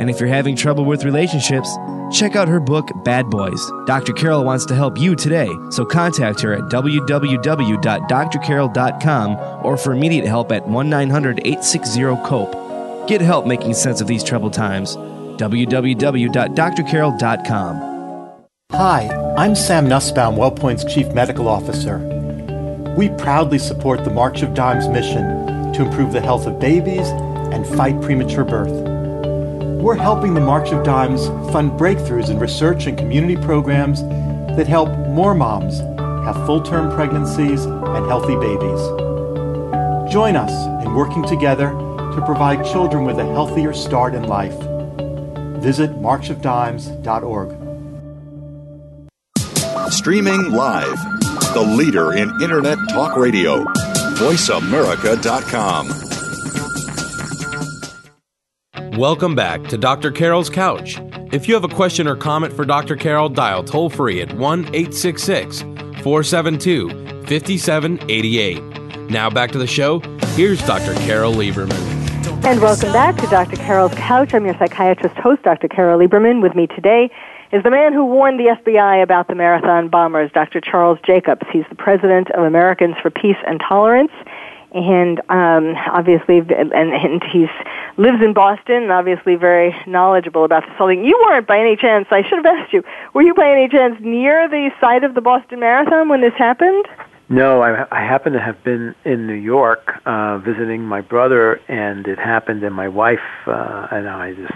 Speaker 1: And if you're having trouble with relationships, check out her book, Bad Boys. Dr. Carol wants to help you today, so contact her at www.drcarol.com or for immediate help at 1 900 860 COPE. Get help making sense of these troubled times. www.drcarol.com.
Speaker 7: Hi, I'm Sam Nussbaum, WellPoint's Chief Medical Officer. We proudly support the March of Dimes mission to improve the health of babies and fight premature birth. We're helping the March of Dimes fund breakthroughs in research and community programs that help more moms have full term pregnancies and healthy babies. Join us in working together to provide children with a healthier start in life. Visit marchofdimes.org.
Speaker 4: Streaming live, the leader in Internet Talk Radio, voiceamerica.com.
Speaker 6: Welcome back to Dr. Carol's Couch. If you have a question or comment for Dr. Carol, dial toll free at 1 866 472 5788. Now back to the show. Here's Dr. Carol Lieberman.
Speaker 2: And welcome back to Dr. Carol's Couch. I'm your psychiatrist host, Dr. Carol Lieberman. With me today is the man who warned the FBI about the marathon bombers, Dr. Charles Jacobs. He's the president of Americans for Peace and Tolerance. And um, obviously, and, and he's lives in Boston, obviously very knowledgeable about this whole thing. You weren't by any chance. I should have asked you. Were you by any chance near the site of the Boston Marathon when this happened?
Speaker 3: No, I, I happen to have been in New York uh, visiting my brother, and it happened, and my wife uh, and I just.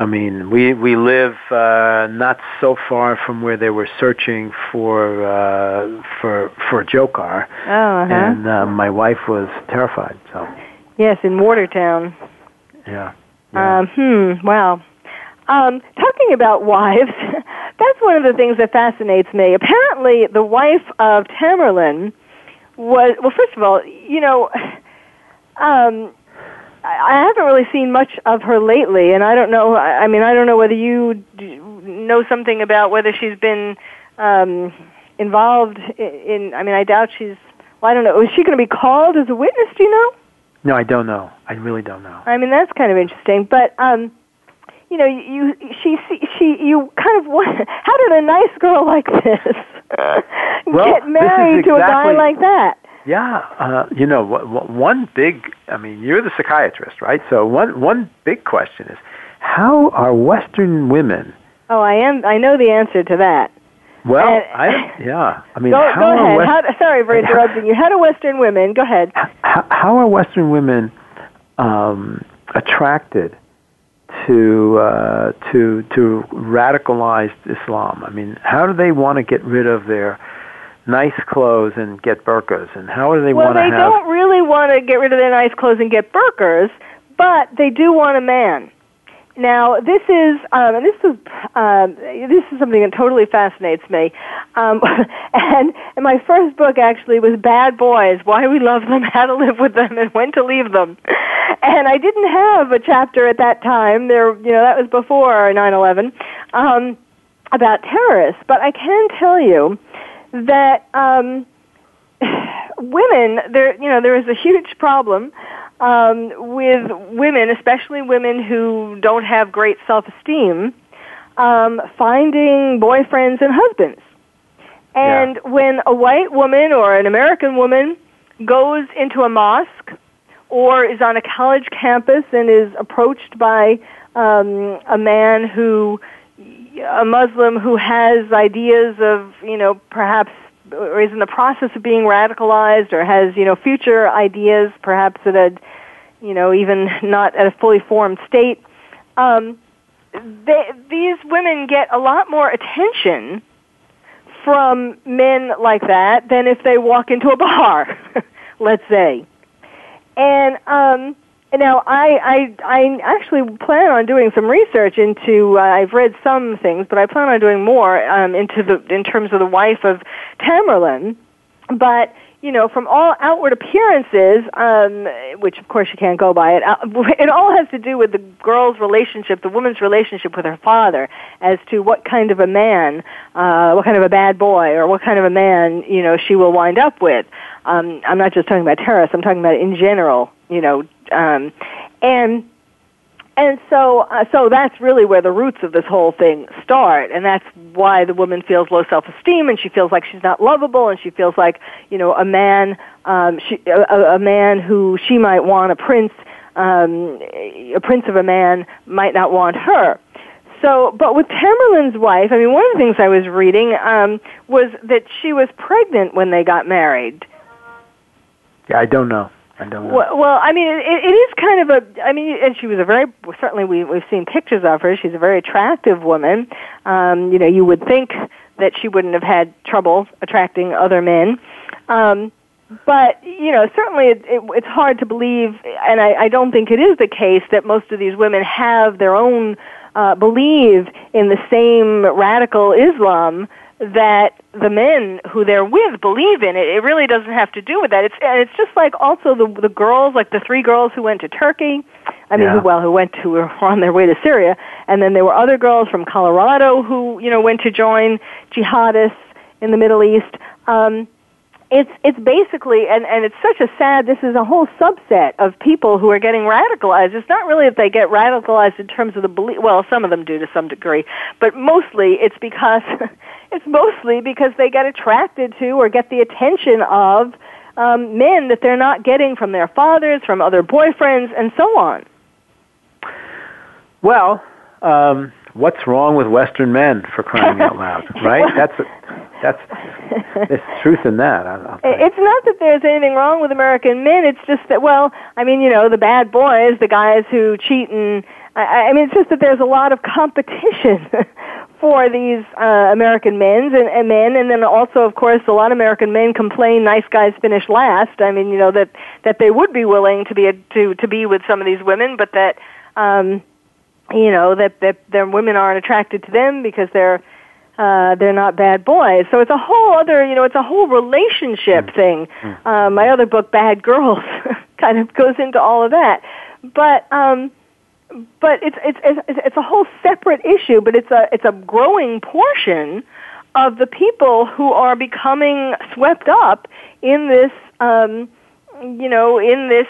Speaker 3: I mean, we we live uh, not so far from where they were searching for uh, for for car,
Speaker 2: oh, uh-huh.
Speaker 3: and uh, my wife was terrified. So.
Speaker 2: Yes, in Watertown.
Speaker 3: Yeah. yeah.
Speaker 2: Um, hmm. Wow. Um, talking about wives, that's one of the things that fascinates me. Apparently, the wife of Tamerlan was well. First of all, you know, um, I haven't really seen much of her lately, and I don't know. I mean, I don't know whether you know something about whether she's been um, involved in. I mean, I doubt she's. Well, I don't know. Is she going to be called as a witness? Do you know?
Speaker 3: No, I don't know. I really don't know.
Speaker 2: I mean, that's kind of interesting, but um, you know, you she she you kind of how did a nice girl like this
Speaker 3: well,
Speaker 2: get married
Speaker 3: exactly,
Speaker 2: to a guy like that?
Speaker 3: Yeah, uh, you know, one big. I mean, you're the psychiatrist, right? So one one big question is, how are Western women?
Speaker 2: Oh, I am. I know the answer to that.
Speaker 3: Well, and, I yeah. I mean,
Speaker 2: go,
Speaker 3: how
Speaker 2: go ahead.
Speaker 3: West,
Speaker 2: how, sorry for interrupting you. How do Western women? Go ahead.
Speaker 3: How, how are Western women um, attracted to uh, to to radicalized Islam? I mean, how do they want to get rid of their nice clothes and get burqas, and how do they
Speaker 2: well,
Speaker 3: want to
Speaker 2: have? Well, they don't really want to get rid of their nice clothes and get burqas, but they do want a man. Now, this is um, and this is um, this is something that totally fascinates me. Um, and, and my first book actually was Bad Boys: Why We Love Them, How to Live with Them, and When to Leave Them. And I didn't have a chapter at that time. There, you know, that was before 9/11 um, about terrorists. But I can tell you that um, women, there, you know, there is a huge problem um, with women, especially women who don't have great self-esteem, um, finding boyfriends and husbands. And
Speaker 3: yeah.
Speaker 2: when a white woman or an American woman goes into a mosque or is on a college campus and is approached by um, a man who, a Muslim who has ideas of, you know, perhaps or is in the process of being radicalized or has, you know, future ideas, perhaps at a, you know, even not at a fully formed state, um, they, these women get a lot more attention from men like that than if they walk into a bar, let's say. And um, now I, I I actually plan on doing some research into. Uh, I've read some things, but I plan on doing more um, into the in terms of the wife of Tamerlan. But you know, from all outward appearances, um, which of course you can't go by it, uh, it all has to do with the girl's relationship, the woman's relationship with her father, as to what kind of a man, uh, what kind of a bad boy, or what kind of a man, you know, she will wind up with. Um, I'm not just talking about terrorists, I'm talking about in general, you know, um, and and so, uh, so that's really where the roots of this whole thing start, and that's why the woman feels low self-esteem, and she feels like she's not lovable, and she feels like, you know, a man, um, she, a, a man who she might want, a prince, um, a prince of a man, might not want her. So, but with Tamerlan's wife, I mean, one of the things I was reading um, was that she was pregnant when they got married.
Speaker 3: Yeah, I don't know. I don't know.
Speaker 2: Well, well I mean, it, it is kind of a. I mean, and she was a very certainly we we've seen pictures of her. She's a very attractive woman. Um, you know, you would think that she wouldn't have had trouble attracting other men. Um, but you know, certainly it, it, it's hard to believe, and I, I don't think it is the case that most of these women have their own uh, believe in the same radical Islam that the men who they're with believe in it. It really doesn't have to do with that. It's and it's just like also the the girls, like the three girls who went to Turkey. I mean,
Speaker 3: Yeah.
Speaker 2: who, well, who went to were on their way to Syria, and then there were other girls from Colorado who you know went to join jihadists in the Middle East. Um, it's it's basically and and it's such a sad this is a whole subset of people who are getting radicalized. It's not really that they get radicalized in terms of the belief well some of them do to some degree but mostly it's because it's mostly because they get attracted to or get the attention of um, men that they're not getting from their fathers from other boyfriends and so on.
Speaker 3: Well, um, what's wrong with Western men for crying out loud, right? That's that's there's truth in that.
Speaker 2: It's not that there's anything wrong with American men. It's just that, well, I mean, you know, the bad boys, the guys who cheat and, I, I mean, it's just that there's a lot of competition for these uh, American men and, and men, and then also, of course, a lot of American men complain nice guys finish last. I mean, you know that that they would be willing to be a, to to be with some of these women, but that um, you know that that their women aren't attracted to them because they're uh, they're not bad boys. So it's a whole other, you know, it's a whole relationship thing. Uh, my other book, Bad Girls, kind of goes into all of that. But um, but it's it's it's it's a whole separate issue. But it's a it's a growing portion of the people who are becoming swept up in this, um, you know, in this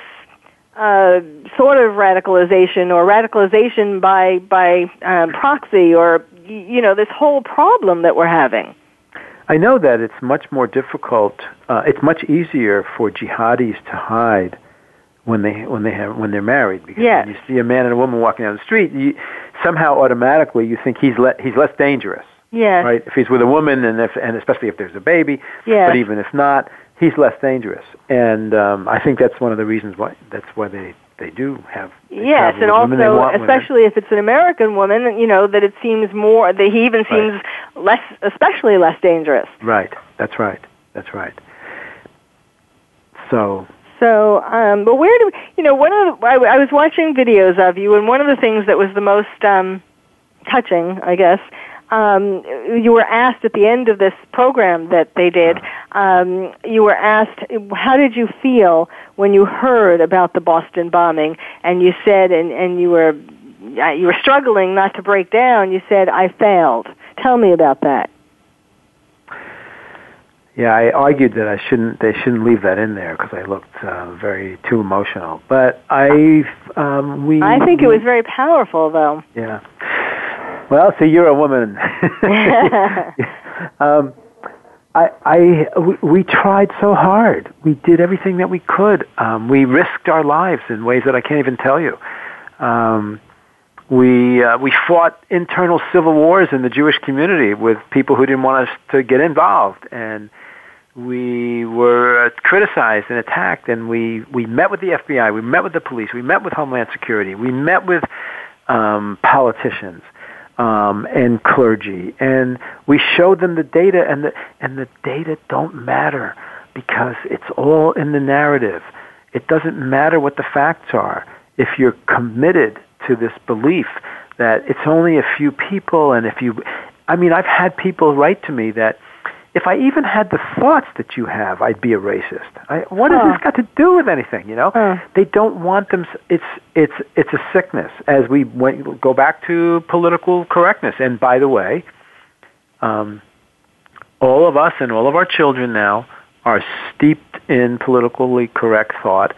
Speaker 2: uh, sort of radicalization or radicalization by by um, proxy or you know this whole problem that we're having.
Speaker 3: I know that it's much more difficult. Uh, it's much easier for jihadis to hide when they when they have when they're married because
Speaker 2: Yes.
Speaker 3: when you see a man and a woman walking down the street, you, somehow automatically you think he's le- he's less dangerous,
Speaker 2: Yes.
Speaker 3: right? If he's with a woman and if and especially if there's a baby,
Speaker 2: Yes.
Speaker 3: but even if not, he's less dangerous. And um, I think that's one of the reasons why that's why they they do have they
Speaker 2: Yes, and also,
Speaker 3: want women.
Speaker 2: especially if it's an American woman, you know that it seems more that he even seems less, especially less dangerous.
Speaker 3: right. That's right. That's right. So
Speaker 2: So, um, but where do you know? One of the, I, I was watching videos of you, and one of the things that was the most um, touching, I guess, um, you were asked at the end of this program that they did. Um, you were asked, "How did you feel when you heard about the Boston bombing?" And you said, and and you were uh, you were struggling not to break down. You said, "I failed." Tell me about that.
Speaker 3: Yeah, I argued that I shouldn't. They shouldn't leave that in there because I looked uh, very too emotional. But I, um, we.
Speaker 2: I think it was very powerful, though.
Speaker 3: Yeah. Well, see, you're a woman. um, I, I, we, we tried so hard. We did everything that we could. Um, we risked our lives in ways that I can't even tell you. Um, we uh, we fought internal civil wars in the Jewish community with people who didn't want us to get involved, and we were uh, criticized and attacked. And we we met with the FBI, we met with the police, we met with Homeland Security, we met with um, politicians um, and clergy, and we showed them the data, and the and the data don't matter because it's all in the narrative. It doesn't matter what the facts are if you're committed to this belief that it's only a few people, and if you, I mean, I've had people write to me that. If I even had the thoughts that you have, I'd be a racist. I, what has
Speaker 2: Huh.
Speaker 3: this got to do with anything? You know,
Speaker 2: Huh.
Speaker 3: they don't want them. It's it's it's a sickness. As we went, go back to political correctness, and by the way, um, all of us and all of our children now are steeped in politically correct thought.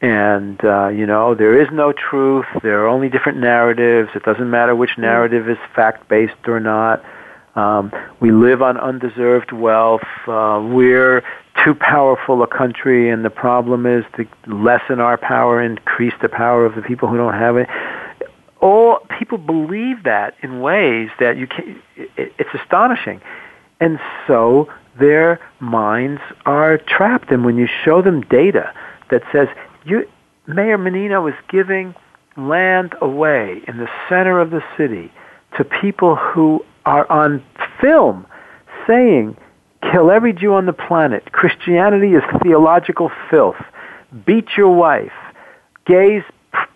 Speaker 3: And uh, you know, there is no truth. There are only different narratives. It doesn't matter which narrative is fact based or not. Um, we live on undeserved wealth. Uh, we're too powerful a country, and the problem is to lessen our power, and increase the power of the people who don't have it. All people believe that in ways that you can. It, it's astonishing, and so their minds are trapped. And when you show them data that says you, Mayor Menino is giving land away in the center of the city to people who are on film saying, kill every Jew on the planet. Christianity is theological filth. Beat your wife. Gays,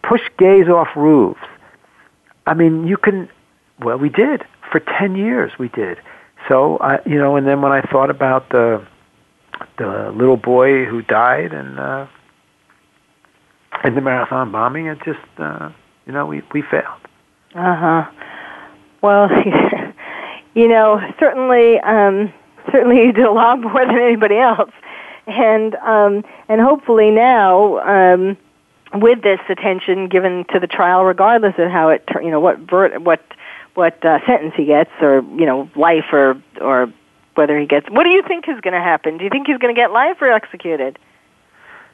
Speaker 3: push gays off roofs. I mean, you can, well, we did. For 10 years we did. So, I, you know, and then when I thought about the, the little boy who died and, uh, in the marathon bombing, it just, uh, you know, we, we failed.
Speaker 2: Uh huh. Well, you know, certainly, um, certainly you did a lot more than anybody else, and um, and hopefully now, um, with this attention given to the trial, regardless of how it, you know, what ver- what what uh, sentence he gets, or you know, life, or or whether he gets. What do you think is going to happen? Do you think he's going to get life or executed?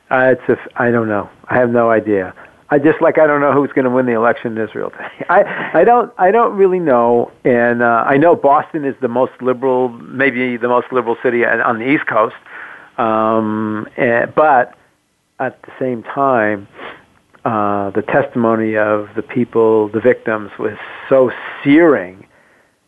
Speaker 3: Uh, it's a, I don't know. I have no idea. I just like I don't know who's going to win the election in Israel today. I I don't I don't really know, and uh, I know Boston is the most liberal, maybe the most liberal city on the East Coast, um, and, but at the same time, uh, the testimony of the people, the victims, was so searing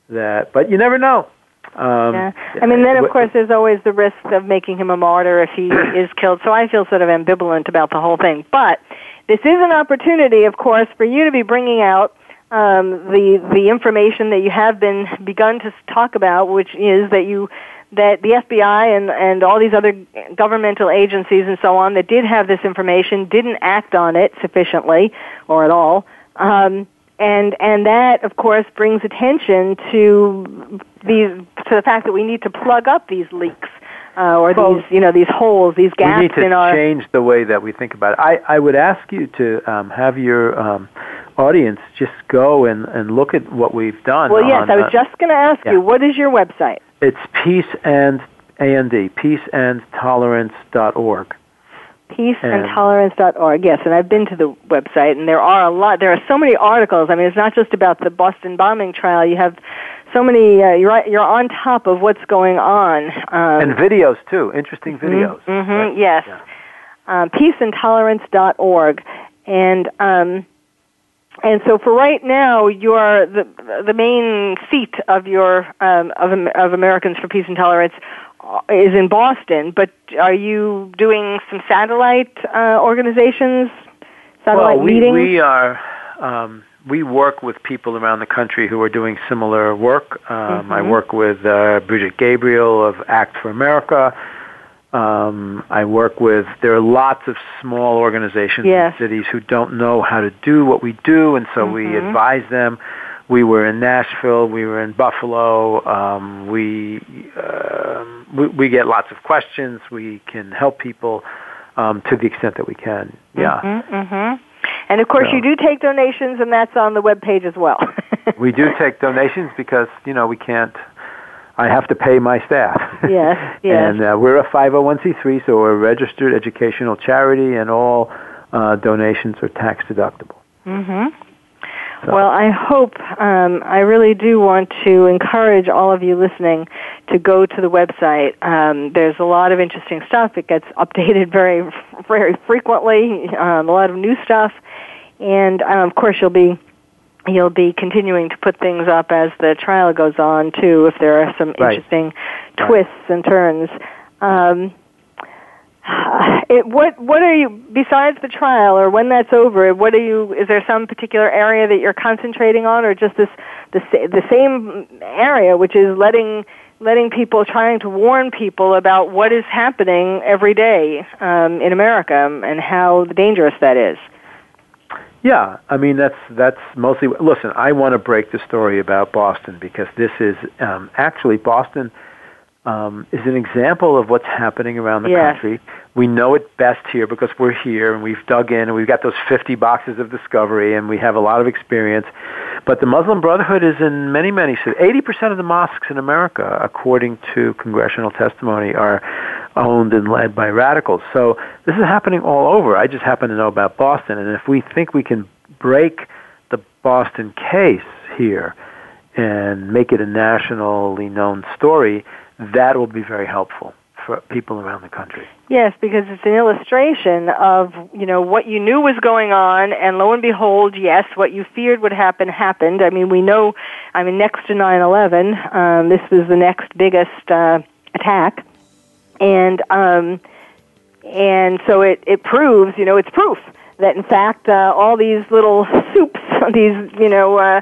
Speaker 3: that. But you never know. Um,
Speaker 2: yeah. I mean, then of course there's always the risk of making him a martyr if he is killed. So I feel sort of ambivalent about the whole thing. But this is an opportunity, of course, for you to be bringing out um, the the information that you have been begun to talk about, which is that you that the FBI and and all these other governmental agencies and so on that did have this information didn't act on it sufficiently or at all. Um, and and that of course brings attention to these to the fact that we need to plug up these leaks uh, or well, these you know these holes these gaps
Speaker 3: we need to
Speaker 2: in our
Speaker 3: change the way that we think about it. I i would ask you to um, have your um, audience just go and and look at what we've done
Speaker 2: well yes
Speaker 3: on,
Speaker 2: i was uh, just going to ask
Speaker 3: yeah.
Speaker 2: you what is your website?
Speaker 3: It's peace and and peaceandtolerance.org
Speaker 2: peaceandtolerance.org. Yes, and I've been to the website, and there are a lot. There are so many articles. I mean, it's not just about the Boston bombing trial. You have so many. Uh, you're you're on top of what's going on.
Speaker 3: Um, and videos too. Interesting
Speaker 2: mm-hmm,
Speaker 3: videos.
Speaker 2: Mm-hmm, right? Yes. Yeah. Um, peaceandtolerance.org, and um, and so for right now, you are the the main seat of your um, of of Americans for Peace and Tolerance is in Boston, but are you doing some satellite uh, organizations, satellite
Speaker 3: well, we,
Speaker 2: meetings?
Speaker 3: we are. Um, we work with people around the country who are doing similar work. Um,
Speaker 2: mm-hmm.
Speaker 3: I work with uh, Brigitte Gabriel of Act for America. Um, I work with. There are lots of small organizations
Speaker 2: yes.
Speaker 3: in cities who don't know how to do what we do, and so
Speaker 2: mm-hmm.
Speaker 3: we advise them we were in Nashville, we were in Buffalo. Um, we, uh, we we get lots of questions. We can help people um, to the extent that we can. Yeah.
Speaker 2: Mm-hmm, mm-hmm. And of course, so, you do take donations, and that's on the web page as well.
Speaker 3: we do take donations because you know we can't. I have to pay my staff.
Speaker 2: Yes, yes.
Speaker 3: and uh, we're a 501c3, so we're a registered educational charity, and all uh, donations are tax deductible.
Speaker 2: Mm-hmm. So. Well, I hope, um, I really do want to encourage all of you listening to go to the website. Um, there's a lot of interesting stuff. It gets updated very, very frequently. Um, a lot of new stuff, and um, of course, you'll be you'll be continuing to put things up as the trial goes on too. If there are some
Speaker 3: right.
Speaker 2: interesting twists right. and turns. Um, it, what what are you besides the trial or when that's over? What are you? Is there some particular area that you're concentrating on, or just this the the same area, which is letting letting people trying to warn people about what is happening every day um, in America and how dangerous that is.
Speaker 3: Yeah, I mean that's that's mostly. Listen, I want to break the story about Boston because this is um, actually Boston um, is an example of what's happening around the
Speaker 2: yes.
Speaker 3: country. We know it best here because we're here and we've dug in and we've got those 50 boxes of discovery and we have a lot of experience. But the Muslim Brotherhood is in many, many cities. 80% of the mosques in America, according to congressional testimony, are owned and led by radicals. So this is happening all over. I just happen to know about Boston. And if we think we can break the Boston case here and make it a nationally known story, that will be very helpful for people around the country.
Speaker 2: Yes, because it's an illustration of you know what you knew was going on, and lo and behold, yes, what you feared would happen happened. I mean, we know. I mean, next to 9/11, um, this was the next biggest uh, attack, and um, and so it it proves, you know, it's proof that in fact uh, all these little soups, these you know. Uh,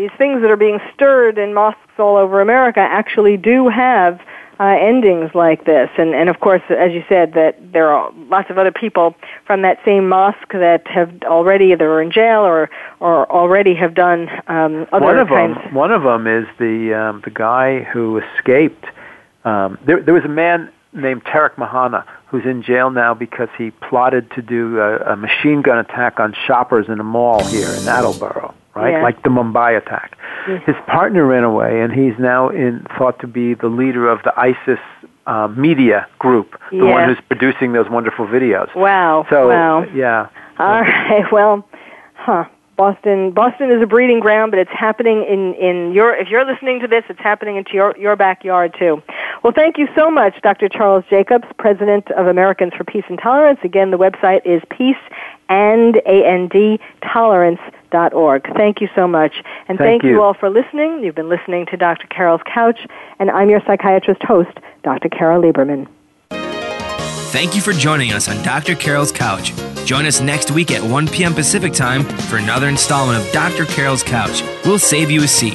Speaker 2: these things that are being stirred in mosques all over America actually do have uh, endings like this. And, and of course, as you said, that there are lots of other people from that same mosque that have already either are in jail or, or already have done um, other
Speaker 3: one of
Speaker 2: kinds.
Speaker 3: Them, one of them is the um, the guy who escaped. Um, there, there was a man named Tarek Mehanna who's in jail now because he plotted to do a, a machine gun attack on shoppers in a mall here in Attleboro right?
Speaker 2: Yeah.
Speaker 3: Like the Mumbai attack. His partner ran away, and he's now in thought to be the leader of the ISIS uh, media group, the
Speaker 2: Yeah.
Speaker 3: one who's producing those wonderful videos.
Speaker 2: Wow.
Speaker 3: So
Speaker 2: wow.
Speaker 3: yeah,
Speaker 2: All right. Well, huh. Boston Boston is a breeding ground, but it's happening in in your if you're listening to this, it's happening into your your backyard too. Well, thank you so much, Dr. Charles Jacobs, President of Americans for Peace and Tolerance. Again, the website is peace and a n d tolerance.org. Thank you so much. And
Speaker 3: Thank
Speaker 2: you
Speaker 3: you.
Speaker 2: all for listening. You've been listening to Dr. Carol's Couch, and I'm your psychiatrist host, Dr. Carol Lieberman.
Speaker 1: Thank you for joining us on Dr. Carol's Couch. Join us next week at 1 p.m. Pacific Time for another installment of Dr. Carol's Couch. We'll save you a seat.